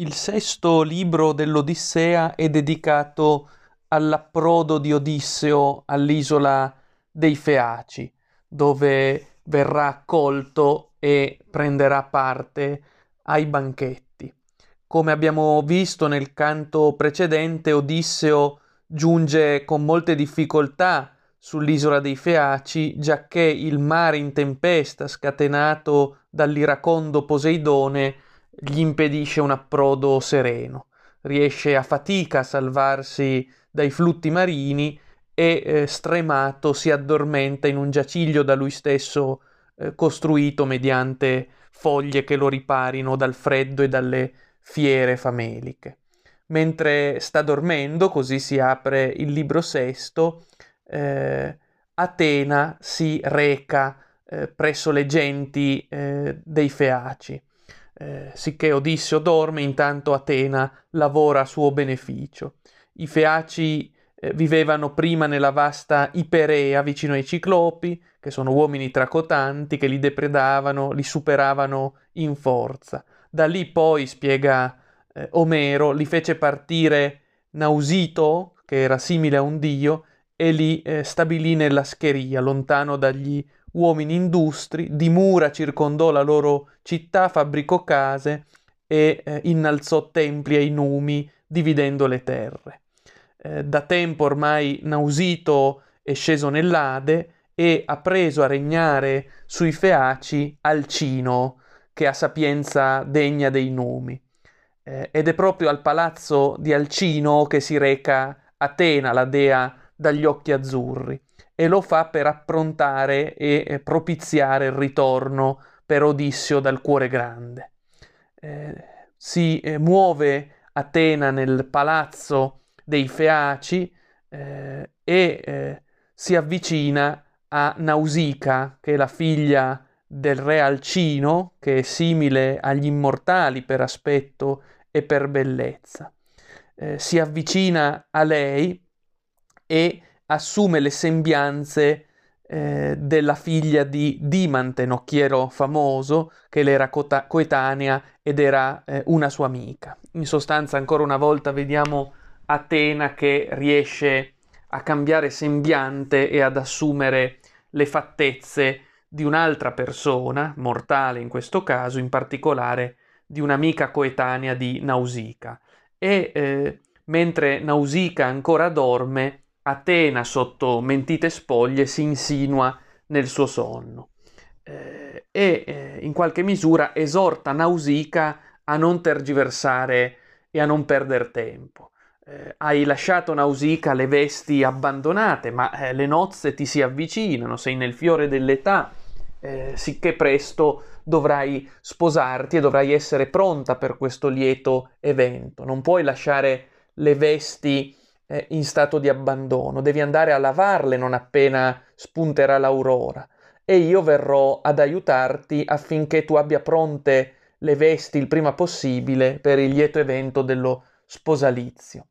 Il sesto libro dell'Odissea è dedicato all'approdo di Odisseo all'isola dei Feaci, dove verrà accolto e prenderà parte ai banchetti. Come abbiamo visto nel canto precedente, Odisseo giunge con molte difficoltà sull'isola dei Feaci, giacché il mare in tempesta scatenato dall'iracondo Poseidone gli impedisce un approdo sereno. Riesce a fatica a salvarsi dai flutti marini e eh, stremato si addormenta in un giaciglio da lui stesso eh, costruito mediante foglie che lo riparino dal freddo e dalle fiere fameliche. Mentre sta dormendo, così si apre il libro sesto, eh, Atena si reca eh, presso le genti eh, dei Feaci eh, sicché Odisseo dorme, intanto Atena lavora a suo beneficio. I Feaci eh, vivevano prima nella vasta Iperea vicino ai Ciclopi, che sono uomini tracotanti che li depredavano, li superavano in forza. Da lì poi, spiega eh, Omero, li fece partire Nausito, che era simile a un dio, e li eh, stabilì nella Scheria, lontano dagli uomini industri, di mura circondò la loro città, fabbricò case e eh, innalzò templi ai numi, dividendo le terre. Eh, da tempo ormai Nausito è sceso nell'Ade e ha preso a regnare sui Feaci Alcino, che ha sapienza degna dei numi. Eh, ed è proprio al palazzo di Alcino che si reca Atena, la dea dagli occhi azzurri e lo fa per approntare e propiziare il ritorno per Odisseo dal cuore grande. Eh, si eh, muove Atena nel palazzo dei Feaci eh, e eh, si avvicina a Nausica, che è la figlia del re Alcino, che è simile agli immortali per aspetto e per bellezza. Eh, si avvicina a lei e assume le sembianze eh, della figlia di Dimante, nocchiero famoso, che le era cota- coetanea ed era eh, una sua amica. In sostanza, ancora una volta vediamo Atena che riesce a cambiare sembiante e ad assumere le fattezze di un'altra persona, mortale in questo caso, in particolare di un'amica coetanea di Nausica. E eh, mentre Nausica ancora dorme, Atena, sotto mentite spoglie, si insinua nel suo sonno eh, e eh, in qualche misura esorta Nausica a non tergiversare e a non perdere tempo. Eh, hai lasciato Nausica le vesti abbandonate, ma eh, le nozze ti si avvicinano, sei nel fiore dell'età, eh, sicché presto dovrai sposarti e dovrai essere pronta per questo lieto evento. Non puoi lasciare le vesti eh, in stato di abbandono, devi andare a lavarle non appena spunterà l'aurora e io verrò ad aiutarti affinché tu abbia pronte le vesti il prima possibile per il lieto evento dello sposalizio.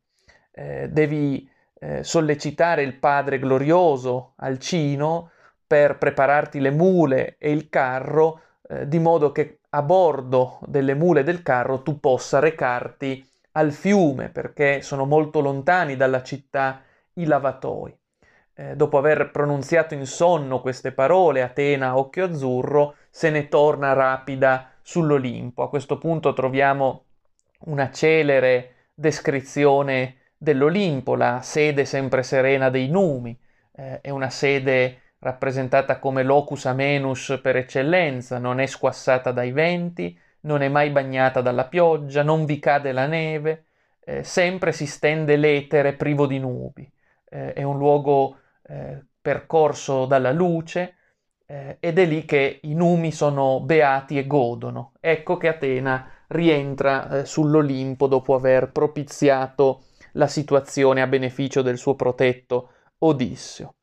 Eh, devi eh, sollecitare il padre glorioso Alcino per prepararti le mule e il carro, eh, di modo che a bordo delle mule del carro tu possa recarti al fiume perché sono molto lontani dalla città i lavatoi. Eh, dopo aver pronunziato in sonno queste parole, Atena, occhio azzurro, se ne torna rapida sull'Olimpo. A questo punto troviamo una celere descrizione dell'Olimpo, la sede sempre serena dei numi. Eh, è una sede rappresentata come locus amenus per eccellenza, non è squassata dai venti, non è mai bagnata dalla pioggia, non vi cade la neve, eh, sempre si stende l'etere privo di nubi. Eh, è un luogo eh, percorso dalla luce eh, ed è lì che i numi sono beati e godono. Ecco che Atena rientra eh, sull'Olimpo dopo aver propiziato la situazione a beneficio del suo protetto Odisseo.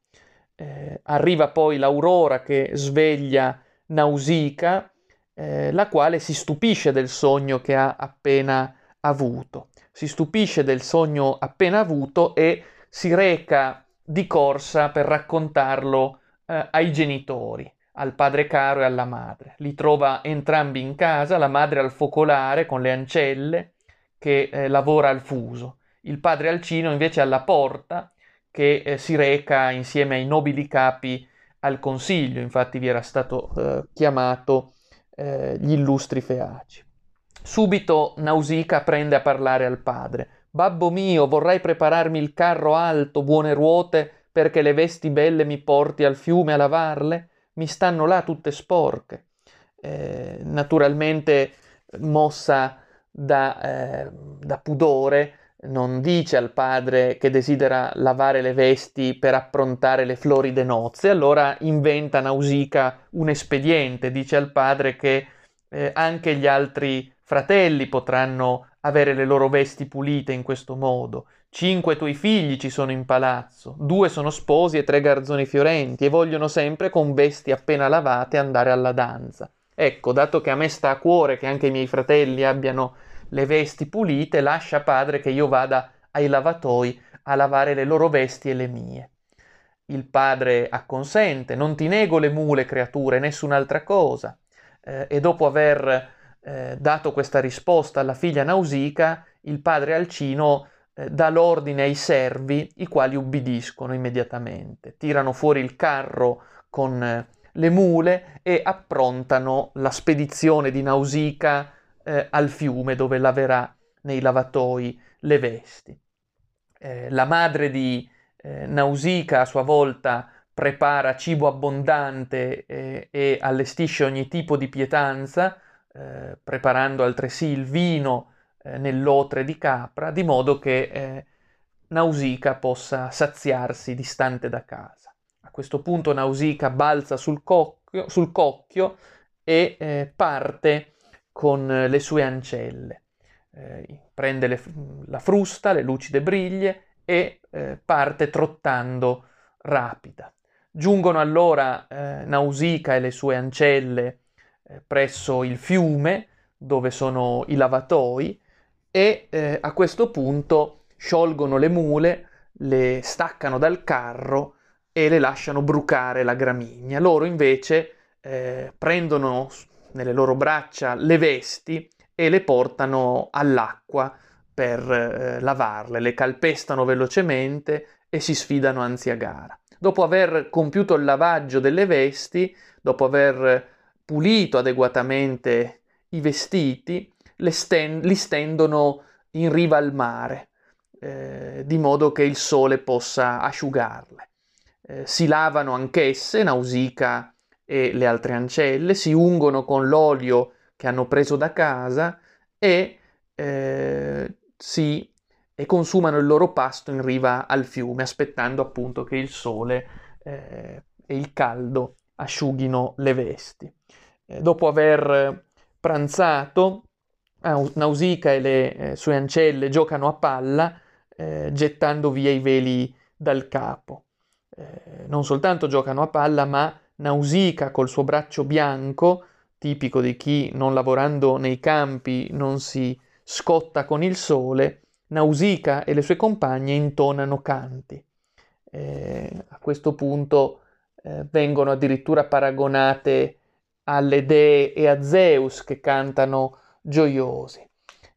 Eh, arriva poi l'aurora che sveglia Nausica, eh, la quale si stupisce del sogno che ha appena avuto. Si stupisce del sogno appena avuto e si reca di corsa per raccontarlo eh, ai genitori, al padre caro e alla madre. Li trova entrambi in casa, la madre al focolare con le ancelle, che eh, lavora al fuso. Il padre Alcino invece alla porta che eh, si reca insieme ai nobili capi al consiglio, infatti vi era stato eh, chiamato eh, gli illustri feaci. Subito Nausica prende a parlare al padre. Babbo mio, vorrai prepararmi il carro alto, buone ruote, perché le vesti belle mi porti al fiume a lavarle? Mi stanno là tutte sporche. Eh, naturalmente mossa da, eh, da pudore, non dice al padre che desidera lavare le vesti per approntare le floride nozze, allora inventa Nausica un espediente, dice al padre che eh, anche gli altri fratelli potranno avere le loro vesti pulite in questo modo. Cinque tuoi figli ci sono in palazzo, due sono sposi e tre garzoni fiorenti e vogliono sempre con vesti appena lavate andare alla danza. Ecco, dato che a me sta a cuore che anche i miei fratelli abbiano le vesti pulite, lascia padre che io vada ai lavatoi a lavare le loro vesti e le mie. Il padre acconsente, non ti nego le mule, creature, nessun'altra cosa. Eh, e dopo aver eh, dato questa risposta alla figlia Nausica, il padre Alcino eh, dà l'ordine ai servi, i quali ubbidiscono immediatamente. Tirano fuori il carro con eh, le mule e approntano la spedizione di Nausica eh, al fiume dove laverà nei lavatoi le vesti. Eh, la madre di eh, Nausica a sua volta prepara cibo abbondante eh, e allestisce ogni tipo di pietanza, eh, preparando altresì il vino eh, nell'otre di capra, di modo che Nausica possa saziarsi distante da casa. A questo punto Nausica balza sul, cocchio, sul cocchio e parte con le sue ancelle. Eh, prende le, la frusta, le lucide briglie e eh, parte trottando rapida. Giungono allora eh, Nausica e le sue ancelle eh, presso il fiume dove sono i lavatoi e eh, a questo punto sciolgono le mule, le staccano dal carro e le lasciano brucare la gramigna. Loro invece eh, prendono nelle loro braccia le vesti e le portano all'acqua per eh, lavarle, le calpestano velocemente e si sfidano anzi a gara. Dopo aver compiuto il lavaggio delle vesti, dopo aver pulito adeguatamente i vestiti, sten- li stendono in riva al mare, eh, di modo che il sole possa asciugarle. Eh, si lavano anch'esse, Nausica e le altre ancelle, si ungono con l'olio che hanno preso da casa e, eh, si, e consumano il loro pasto in riva al fiume, aspettando appunto che il sole eh, e il caldo asciughino le vesti. Eh, dopo aver pranzato, Nausica e le eh, sue ancelle giocano a palla, eh, gettando via i veli dal capo. Eh, non soltanto giocano a palla, ma Nausica col suo braccio bianco, tipico di chi non lavorando nei campi non si scotta con il sole, Nausica e le sue compagne intonano canti. Eh, a questo punto eh, vengono addirittura paragonate alle dee e a Zeus che cantano gioiosi.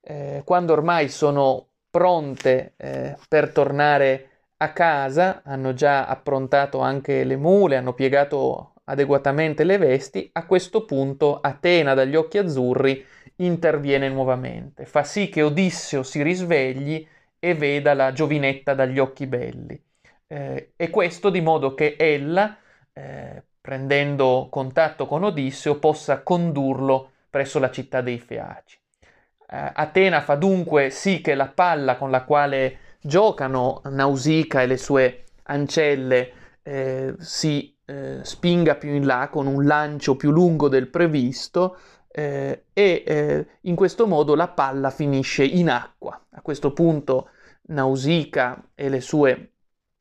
Eh, quando ormai sono pronte eh, per tornare a casa, hanno già approntato anche le mule, hanno piegato adeguatamente le vesti, a questo punto Atena dagli occhi azzurri interviene nuovamente, fa sì che Odisseo si risvegli e veda la giovinetta dagli occhi belli. Eh, e questo di modo che ella, eh, prendendo contatto con Odisseo, possa condurlo presso la città dei Feaci. Eh, Atena fa dunque sì che la palla con la quale giocano Nausica e le sue ancelle eh, si eh, spinga più in là con un lancio più lungo del previsto eh, e eh, in questo modo la palla finisce in acqua. A questo punto Nausica e le sue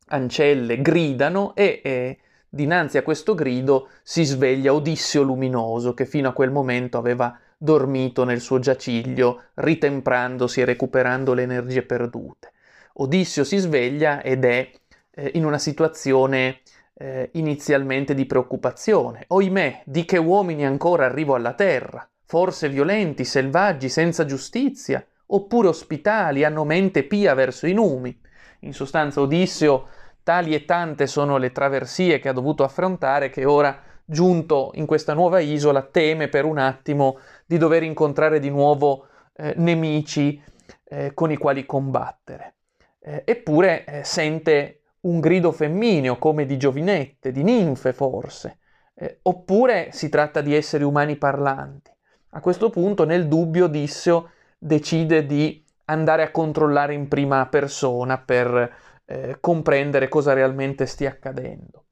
ancelle gridano e dinanzi a questo grido si sveglia Odisseo luminoso che fino a quel momento aveva dormito nel suo giaciglio, ritemprandosi e recuperando le energie perdute. Odisseo si sveglia ed è eh, in una situazione eh, inizialmente di preoccupazione. Oimè, di che uomini ancora arrivo alla terra? Forse violenti, selvaggi, senza giustizia? oppure ospitali, hanno mente pia verso i numi. In sostanza Odisseo, tali e tante sono le traversie che ha dovuto affrontare che ora, giunto in questa nuova isola, teme per un attimo di dover incontrare di nuovo eh, nemici eh, con i quali combattere. Eh, eppure eh, sente un grido femmineo come di giovinette, di ninfe forse, eh, oppure si tratta di esseri umani parlanti. A questo punto, nel dubbio, Odisseo decide di andare a controllare in prima persona per eh, comprendere cosa realmente stia accadendo.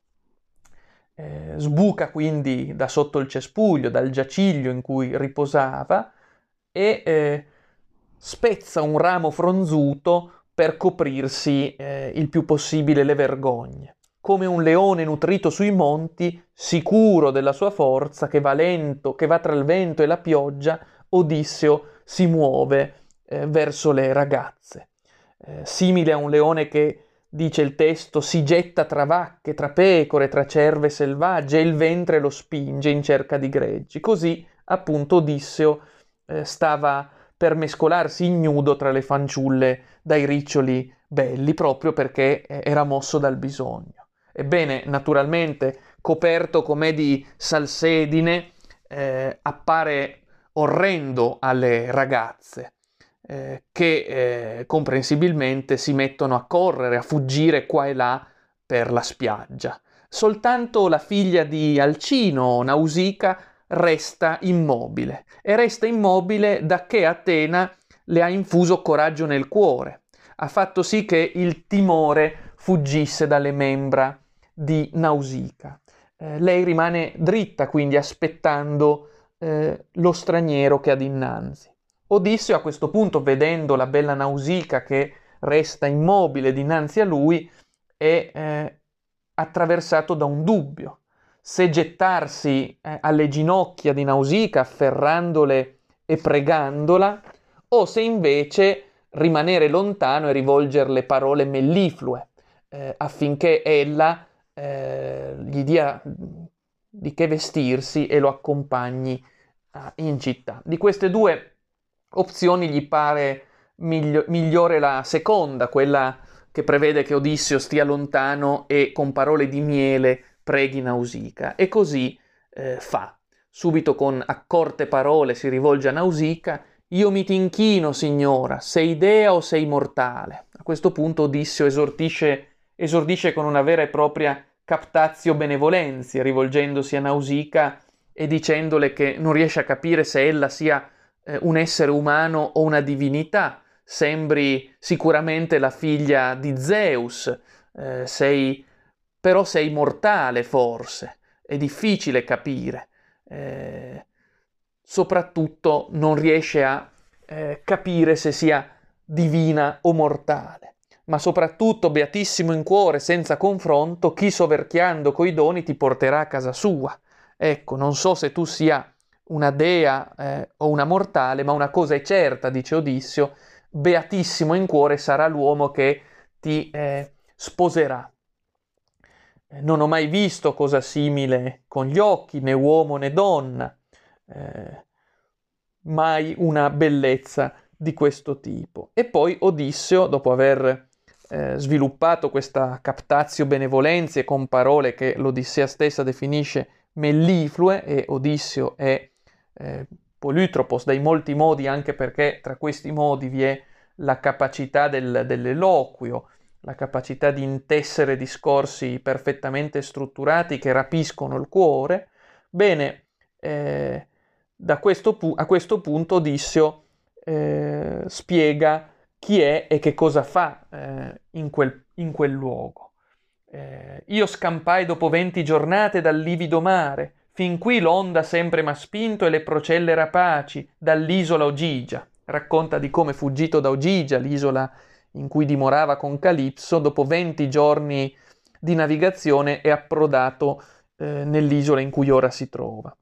Eh, sbuca quindi da sotto il cespuglio, dal giaciglio in cui riposava e eh, spezza un ramo fronzuto per coprirsi eh, il più possibile le vergogne. Come un leone nutrito sui monti, sicuro della sua forza, che va lento, che va tra il vento e la pioggia, Odisseo si muove eh, verso le ragazze. Eh, simile a un leone che, dice il testo, si getta tra vacche, tra pecore, tra cerve selvagge e il ventre lo spinge in cerca di greggi. Così, appunto, Odisseo eh, stava per mescolarsi ignudo tra le fanciulle dai riccioli belli, proprio perché era mosso dal bisogno. Ebbene, naturalmente, coperto com'è di salsedine, eh, appare orrendo alle ragazze, eh, che eh, comprensibilmente si mettono a correre, a fuggire qua e là per la spiaggia. Soltanto la figlia di Alcino, Nausica, resta immobile e resta immobile da che Atena le ha infuso coraggio nel cuore, ha fatto sì che il timore fuggisse dalle membra di Nausica. Eh, lei rimane dritta quindi aspettando eh, lo straniero che ha dinanzi. Odisseo a questo punto, vedendo la bella Nausica che resta immobile dinanzi a lui, è eh, attraversato da un dubbio se gettarsi eh, alle ginocchia di Nausica afferrandole e pregandola, o se invece rimanere lontano e rivolgerle parole melliflue eh, affinché ella eh, gli dia di che vestirsi e lo accompagni eh, in città. Di queste due opzioni gli pare miglio- migliore la seconda, quella che prevede che Odisseo stia lontano e con parole di miele preghi Nausica e così eh, fa. Subito con accorte parole si rivolge a Nausica, io mi t'inchino, signora, sei dea o sei mortale? A questo punto Odisseo esordisce con una vera e propria captatio benevolenzia, rivolgendosi a Nausica e dicendole che non riesce a capire se ella sia eh, un essere umano o una divinità, sembri sicuramente la figlia di Zeus, eh, sei però sei mortale forse, è difficile capire, eh, soprattutto non riesce a eh, capire se sia divina o mortale. Ma soprattutto, beatissimo in cuore, senza confronto, chi soverchiando coi doni ti porterà a casa sua. Ecco, non so se tu sia una dea eh, o una mortale, ma una cosa è certa, dice Odissio, beatissimo in cuore sarà l'uomo che ti eh, sposerà. Eh, non ho mai visto cosa simile con gli occhi, né uomo né donna, eh, mai una bellezza di questo tipo. E poi Odisseo, dopo aver eh, sviluppato questa captazio benevolenze con parole che l'Odissea stessa definisce melliflue, e Odisseo è eh, politropos dai molti modi, anche perché tra questi modi vi è la capacità del, dell'eloquio, la capacità di intessere discorsi perfettamente strutturati che rapiscono il cuore, bene, eh, questo pu- a questo punto Odisseo eh, spiega chi è e che cosa fa eh, in, quel, in, quel, luogo. Eh, io scampai dopo venti giornate dal livido mare, fin qui l'onda sempre m'ha spinto e le procelle rapaci dall'isola Ogigia. Racconta di come fuggito da Ogigia, l'isola in cui dimorava con Calipso, dopo 20 giorni di navigazione è approdato eh, nell'isola in cui ora si trova.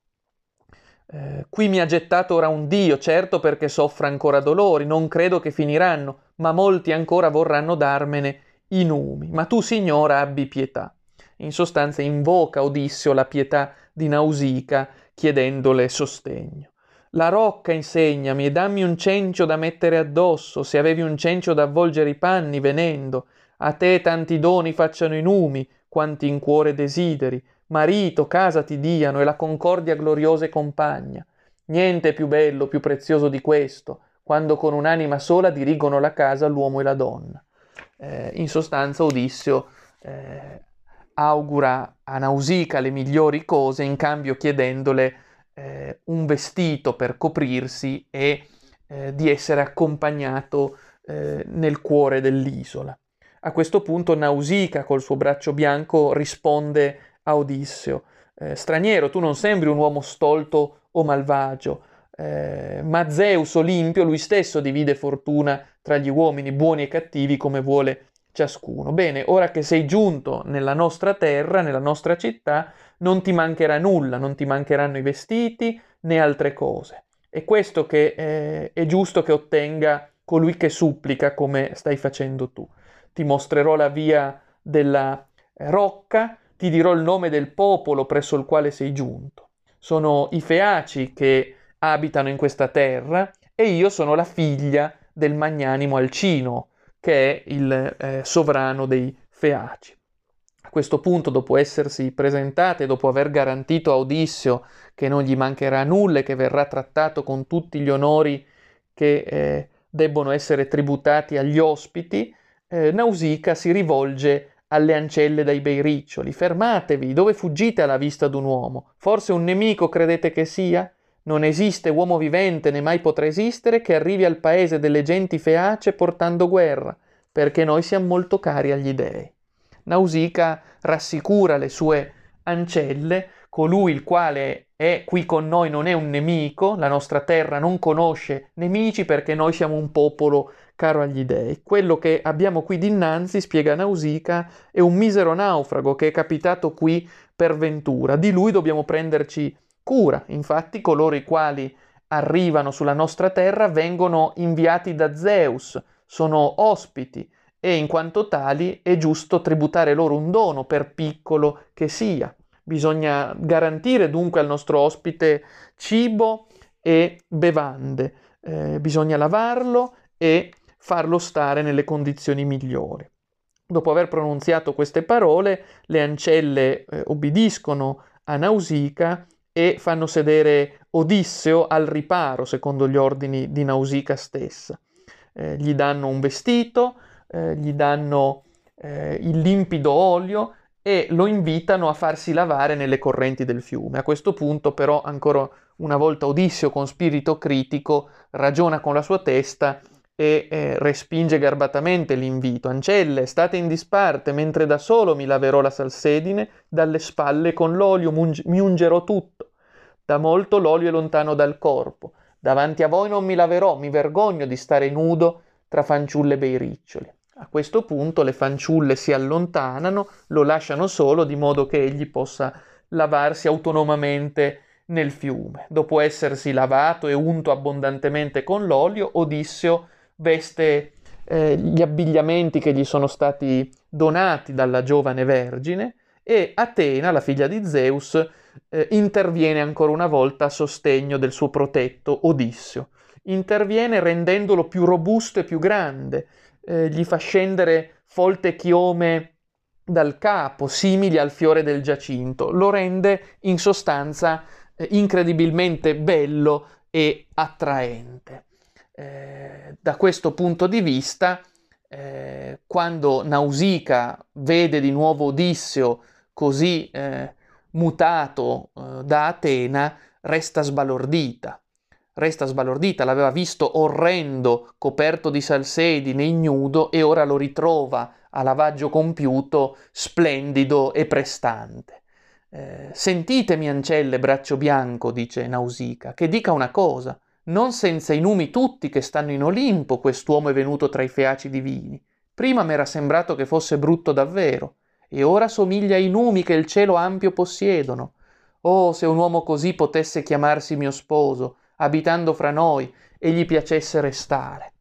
Eh, qui mi ha gettato ora un Dio, certo perché soffra ancora dolori, non credo che finiranno, ma molti ancora vorranno darmene i numi. Ma tu, signora, abbi pietà. In sostanza invoca Odisseo la pietà di Nausica chiedendole sostegno. La rocca insegnami e dammi un cencio da mettere addosso, se avevi un cencio da avvolgere i panni venendo. A te tanti doni facciano i numi, quanti in cuore desideri. Marito, casa ti diano e la concordia gloriosa e compagna. Niente più bello, più prezioso di questo, quando con un'anima sola dirigono la casa l'uomo e la donna. Eh, in sostanza Odisseo eh, augura a Nausica le migliori cose in cambio chiedendole eh, un vestito per coprirsi e eh, di essere accompagnato eh, nel cuore dell'isola. A questo punto Nausica col suo braccio bianco risponde a Odisseo, eh, straniero, tu non sembri un uomo stolto o malvagio, eh, ma Zeus Olimpio lui stesso divide fortuna tra gli uomini buoni e cattivi come vuole ciascuno. Bene, ora che sei giunto nella nostra terra, nella nostra città, non ti mancherà nulla, non ti mancheranno i vestiti né altre cose. È questo che eh, è giusto che ottenga colui che supplica come stai facendo tu. Ti mostrerò la via della rocca, ti dirò il nome del popolo presso il quale sei giunto. Sono i feaci che abitano in questa terra e io sono la figlia del magnanimo Alcino, che è il eh, sovrano dei feaci questo punto, dopo essersi presentate, dopo aver garantito a Odisseo che non gli mancherà nulla e che verrà trattato con tutti gli onori che eh, debbono essere tributati agli ospiti, eh, Nausica si rivolge alle ancelle dai bei riccioli. Fermatevi, dove fuggite alla vista d'un uomo? Forse un nemico credete che sia? Non esiste uomo vivente, né mai potrà esistere, che arrivi al paese delle genti feace portando guerra, perché noi siamo molto cari agli dei. Nausica rassicura le sue ancelle, colui il quale è qui con noi non è un nemico, la nostra terra non conosce nemici perché noi siamo un popolo caro agli dei. Quello che abbiamo qui dinanzi, spiega Nausica, è un misero naufrago che è capitato qui per ventura. Di lui dobbiamo prenderci cura. Infatti coloro i quali arrivano sulla nostra terra vengono inviati da Zeus, sono ospiti e in quanto tali è giusto tributare loro un dono, per piccolo che sia. Bisogna garantire dunque al nostro ospite cibo e bevande, eh, bisogna lavarlo e farlo stare nelle condizioni migliori. Dopo aver pronunziato queste parole, le ancelle eh, obbediscono a Nausica e fanno sedere Odisseo al riparo, secondo gli ordini di Nausica stessa. Eh, gli danno un vestito, eh, gli danno eh, il limpido olio e lo invitano a farsi lavare nelle correnti del fiume. A questo punto però ancora una volta Odisseo con spirito critico ragiona con la sua testa e eh, respinge garbatamente l'invito. Ancelle, state in disparte, mentre da solo mi laverò la salsedine, dalle spalle con l'olio mi ungerò tutto. Da molto l'olio è lontano dal corpo. Davanti a voi non mi laverò, mi vergogno di stare nudo tra fanciulle bei riccioli. A questo punto le fanciulle si allontanano, lo lasciano solo di modo che egli possa lavarsi autonomamente nel fiume. Dopo essersi lavato e unto abbondantemente con l'olio, Odisseo veste eh, gli abbigliamenti che gli sono stati donati dalla giovane vergine e Atena, la figlia di Zeus, eh, interviene ancora una volta a sostegno del suo protetto Odisseo. Interviene rendendolo più robusto e più grande, eh, gli fa scendere folte chiome dal capo, simili al fiore del giacinto, lo rende in sostanza eh, incredibilmente bello e attraente. Eh, da questo punto di vista, eh, quando Nausica vede di nuovo Odisseo così eh, mutato eh, da Atena, resta sbalordita resta sbalordita, l'aveva visto orrendo, coperto di salsedine, ignudo, e ora lo ritrova a lavaggio compiuto, splendido e prestante. Eh, sentitemi, ancelle, braccio bianco, dice Nausica, che dica una cosa. Non senza i numi tutti che stanno in Olimpo quest'uomo è venuto tra i feaci divini. Prima m'era sembrato che fosse brutto davvero, e ora somiglia ai numi che il cielo ampio possiedono. Oh, se un uomo così potesse chiamarsi mio sposo, abitando fra noi e gli piacesse restare.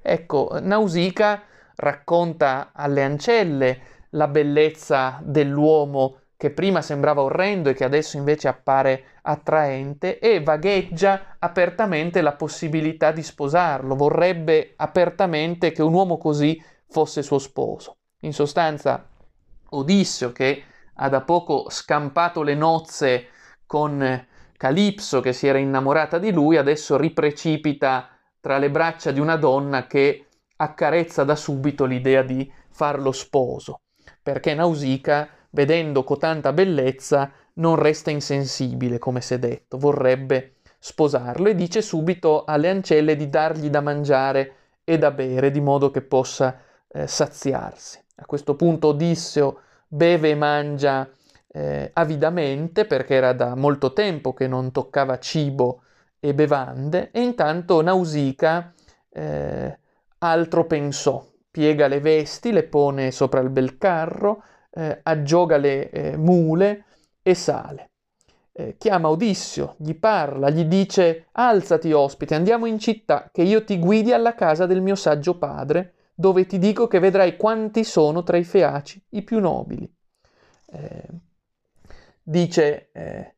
Ecco, Nausica racconta alle ancelle la bellezza dell'uomo che prima sembrava orrendo e che adesso invece appare attraente, e vagheggia apertamente la possibilità di sposarlo, vorrebbe apertamente che un uomo così fosse suo sposo. In sostanza, Odisseo, che ha da poco scampato le nozze con Calipso, che si era innamorata di lui, adesso riprecipita tra le braccia di una donna che accarezza da subito l'idea di farlo sposo, perché Nausicaa vedendo cotanta bellezza, non resta insensibile, come si è detto, vorrebbe sposarlo e dice subito alle ancelle di dargli da mangiare e da bere, di modo che possa eh, saziarsi. A questo punto Odisseo beve e mangia eh, avidamente, perché era da molto tempo che non toccava cibo e bevande, e intanto Nausicaa eh, altro pensò, piega le vesti, le pone sopra il bel carro, eh, aggioga le eh, mule e sale. Eh, chiama Odissio, gli parla, gli dice alzati ospite, andiamo in città, che io ti guidi alla casa del mio saggio padre, dove ti dico che vedrai quanti sono tra i feaci i più nobili. Eh, dice eh,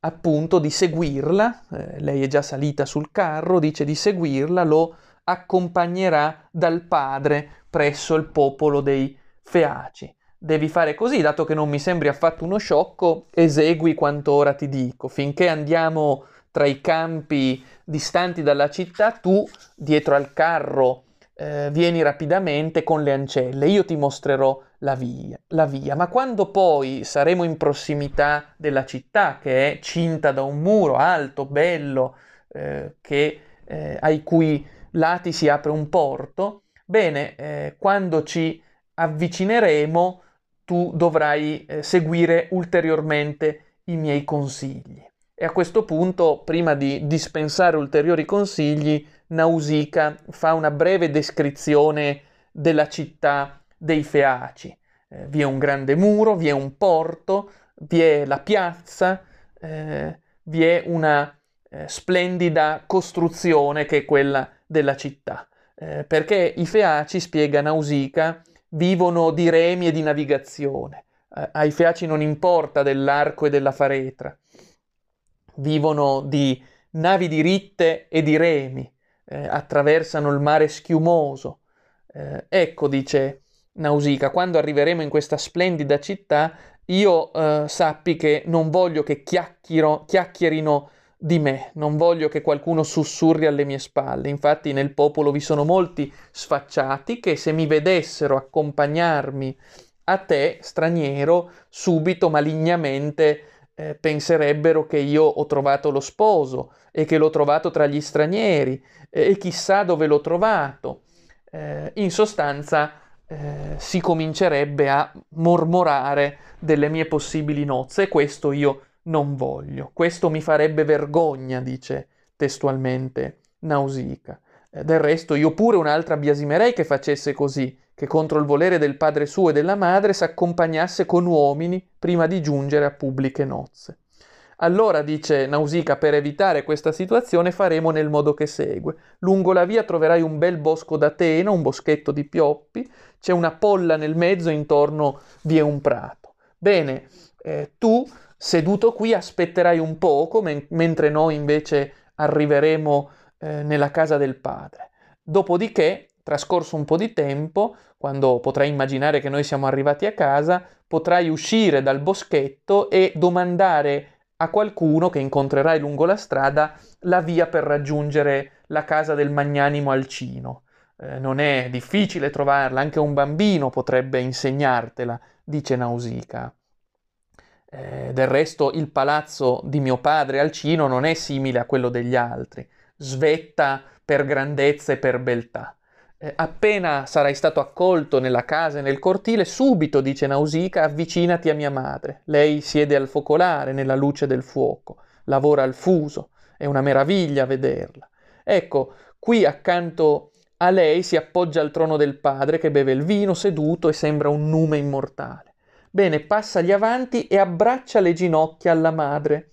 appunto di seguirla, eh, lei è già salita sul carro, dice di seguirla, lo accompagnerà dal padre presso il popolo dei feaci devi fare così, dato che non mi sembri affatto uno sciocco, esegui quanto ora ti dico. Finché andiamo tra i campi distanti dalla città, tu dietro al carro eh, vieni rapidamente con le ancelle, io ti mostrerò la via, la via. Ma quando poi saremo in prossimità della città, che è cinta da un muro alto, bello, eh, che, eh, ai cui lati si apre un porto, bene, eh, quando ci avvicineremo, tu dovrai eh, seguire ulteriormente i miei consigli. E a questo punto, prima di dispensare ulteriori consigli, Nausicaa fa una breve descrizione della città dei Feaci. Eh, vi è un grande muro, vi è un porto, vi è la piazza, eh, vi è una eh, splendida costruzione che è quella della città. Eh, perché i Feaci, spiega Nausicaa, vivono di remi e di navigazione. Ai Feaci non importa dell'arco e della faretra. Vivono di navi diritte e di remi, eh, attraversano il mare schiumoso. Eh, ecco, dice Nausicaa, quando arriveremo in questa splendida città, io eh, sappi che non voglio che chiacchierino di me, non voglio che qualcuno sussurri alle mie spalle. Infatti nel popolo vi sono molti sfacciati che se mi vedessero accompagnarmi a te, straniero, subito malignamente eh, penserebbero che io ho trovato lo sposo e che l'ho trovato tra gli stranieri eh, e chissà dove l'ho trovato. Eh, in sostanza eh, si comincerebbe a mormorare delle mie possibili nozze e questo io non voglio. Questo mi farebbe vergogna, dice testualmente Nausicaa. Eh, del resto io pure un'altra biasimerei che facesse così, che contro il volere del padre suo e della madre s'accompagnasse con uomini prima di giungere a pubbliche nozze. Allora, dice Nausicaa, per evitare questa situazione faremo nel modo che segue. Lungo la via troverai un bel bosco d'Atena, un boschetto di pioppi, c'è una polla nel mezzo e intorno vi è un prato. Bene, eh, tu seduto qui aspetterai un poco, men- mentre noi invece arriveremo eh, nella casa del Padre. Dopodiché, trascorso un po' di tempo, quando potrai immaginare che noi siamo arrivati a casa, potrai uscire dal boschetto e domandare a qualcuno che incontrerai lungo la strada la via per raggiungere la casa del magnanimo Alcino. Eh, non è difficile trovarla, anche un bambino potrebbe insegnartela, dice Nausicaa. Eh, del resto il palazzo di mio padre Alcino non è simile a quello degli altri, svetta per grandezza e per beltà. Eh, appena sarai stato accolto nella casa e nel cortile, subito, dice Nausicaa, avvicinati a mia madre. Lei siede al focolare nella luce del fuoco, lavora al fuso, è una meraviglia vederla. Ecco, qui accanto a lei si appoggia al trono del padre che beve il vino seduto e sembra un nume immortale. Bene, passagli avanti e abbraccia le ginocchia alla madre,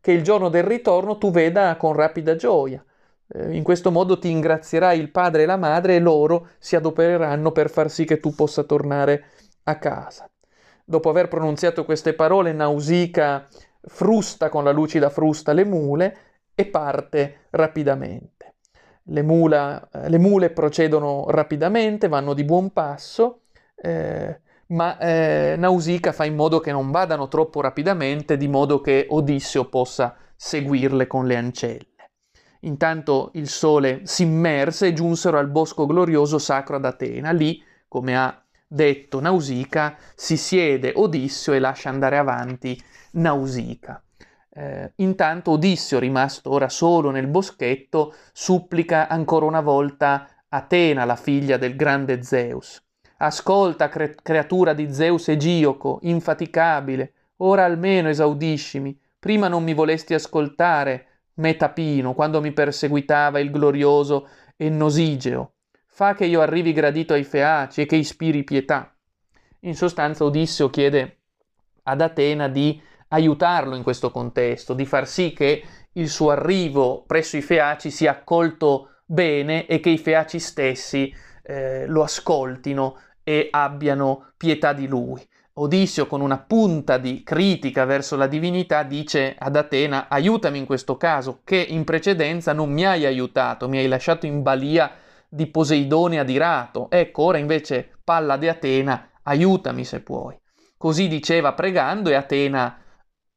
che il giorno del ritorno tu veda con rapida gioia. Eh, in questo modo ti ingrazierai il padre e la madre e loro si adopereranno per far sì che tu possa tornare a casa. dopo aver pronunziato queste parole, Nausicaa frusta con la lucida frusta le mule e parte rapidamente. Le, mula, eh, le mule procedono rapidamente, vanno di buon passo, eh, ma eh, Nausicaa fa in modo che non vadano troppo rapidamente, di modo che Odisseo possa seguirle con le ancelle. Intanto il sole si immerse e giunsero al bosco glorioso sacro ad Atena. Lì, come ha detto Nausicaa, si siede Odisseo e lascia andare avanti Nausicaa. Eh, intanto Odisseo, rimasto ora solo nel boschetto, supplica ancora una volta Atena, la figlia del grande Zeus. Ascolta, cre- creatura di Zeus Egioco, infaticabile, ora almeno esaudiscimi. Prima non mi volesti ascoltare, me Tapino, quando mi perseguitava il glorioso Ennosigeo. Fa che io arrivi gradito ai Feaci e che ispiri pietà. In sostanza Odisseo chiede ad Atena di aiutarlo in questo contesto, di far sì che il suo arrivo presso i Feaci sia accolto bene e che i Feaci stessi eh, lo ascoltino e abbiano pietà di lui. Odisseo, con una punta di critica verso la divinità, dice ad Atena: Aiutami in questo caso, che in precedenza non mi hai aiutato, mi hai lasciato in balia di Poseidone adirato. Ecco, ora invece, palla di Atena, aiutami se puoi. Così diceva pregando, e Atena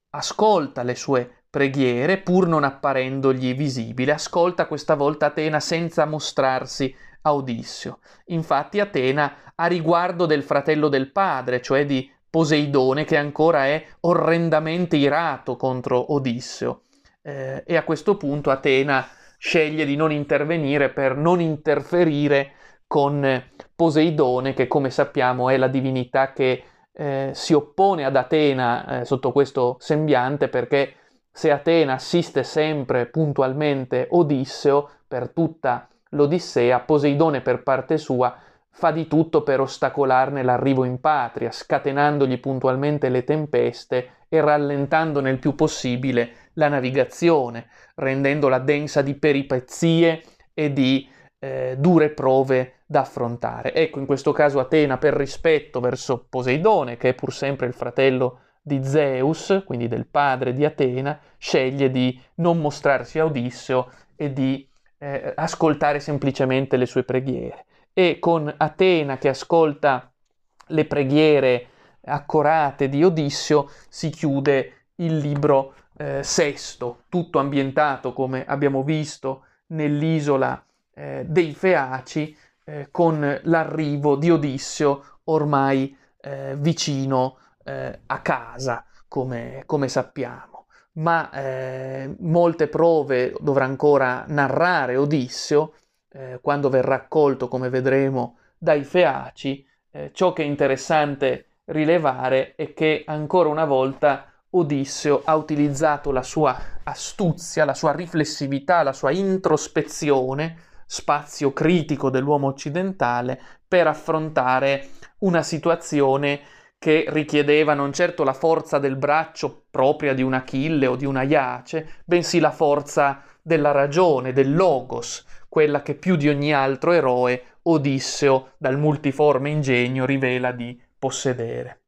ascolta le sue preghiere, pur non apparendogli visibile. Ascolta questa volta Atena senza mostrarsi a Odisseo. Infatti Atena a riguardo del fratello del padre, cioè di Poseidone, che ancora è orrendamente irato contro Odisseo. Eh, e a questo punto Atena sceglie di non intervenire per non interferire con Poseidone, che come sappiamo è la divinità che eh, si oppone ad Atena eh, sotto questo sembiante perché se Atena assiste sempre puntualmente Odisseo per tutta l'Odissea, Poseidone per parte sua fa di tutto per ostacolarne l'arrivo in patria, scatenandogli puntualmente le tempeste e rallentandone il più possibile la navigazione, rendendola densa di peripezie e di eh, dure prove da affrontare. Ecco, in questo caso Atena, per rispetto verso Poseidone, che è pur sempre il fratello di Zeus, quindi del padre di Atena, sceglie di non mostrarsi a Odisseo e di eh, ascoltare semplicemente le sue preghiere. E con Atena che ascolta le preghiere accorate di Odisseo si chiude il libro eh, sesto, tutto ambientato, come abbiamo visto, nell'isola eh, dei Feaci, eh, con l'arrivo di Odisseo ormai eh, vicino eh, a casa, come, come sappiamo. Ma eh, molte prove dovrà ancora narrare Odisseo eh, quando verrà accolto, come vedremo, dai Feaci. ciò che è interessante rilevare è che ancora una volta Odisseo ha utilizzato la sua astuzia, la sua riflessività, la sua introspezione spazio critico dell'uomo occidentale per affrontare una situazione che richiedeva non certo la forza del braccio propria di un Achille o di una Iace, bensì la forza della ragione, del logos, quella che più di ogni altro eroe Odisseo dal multiforme ingegno rivela di possedere.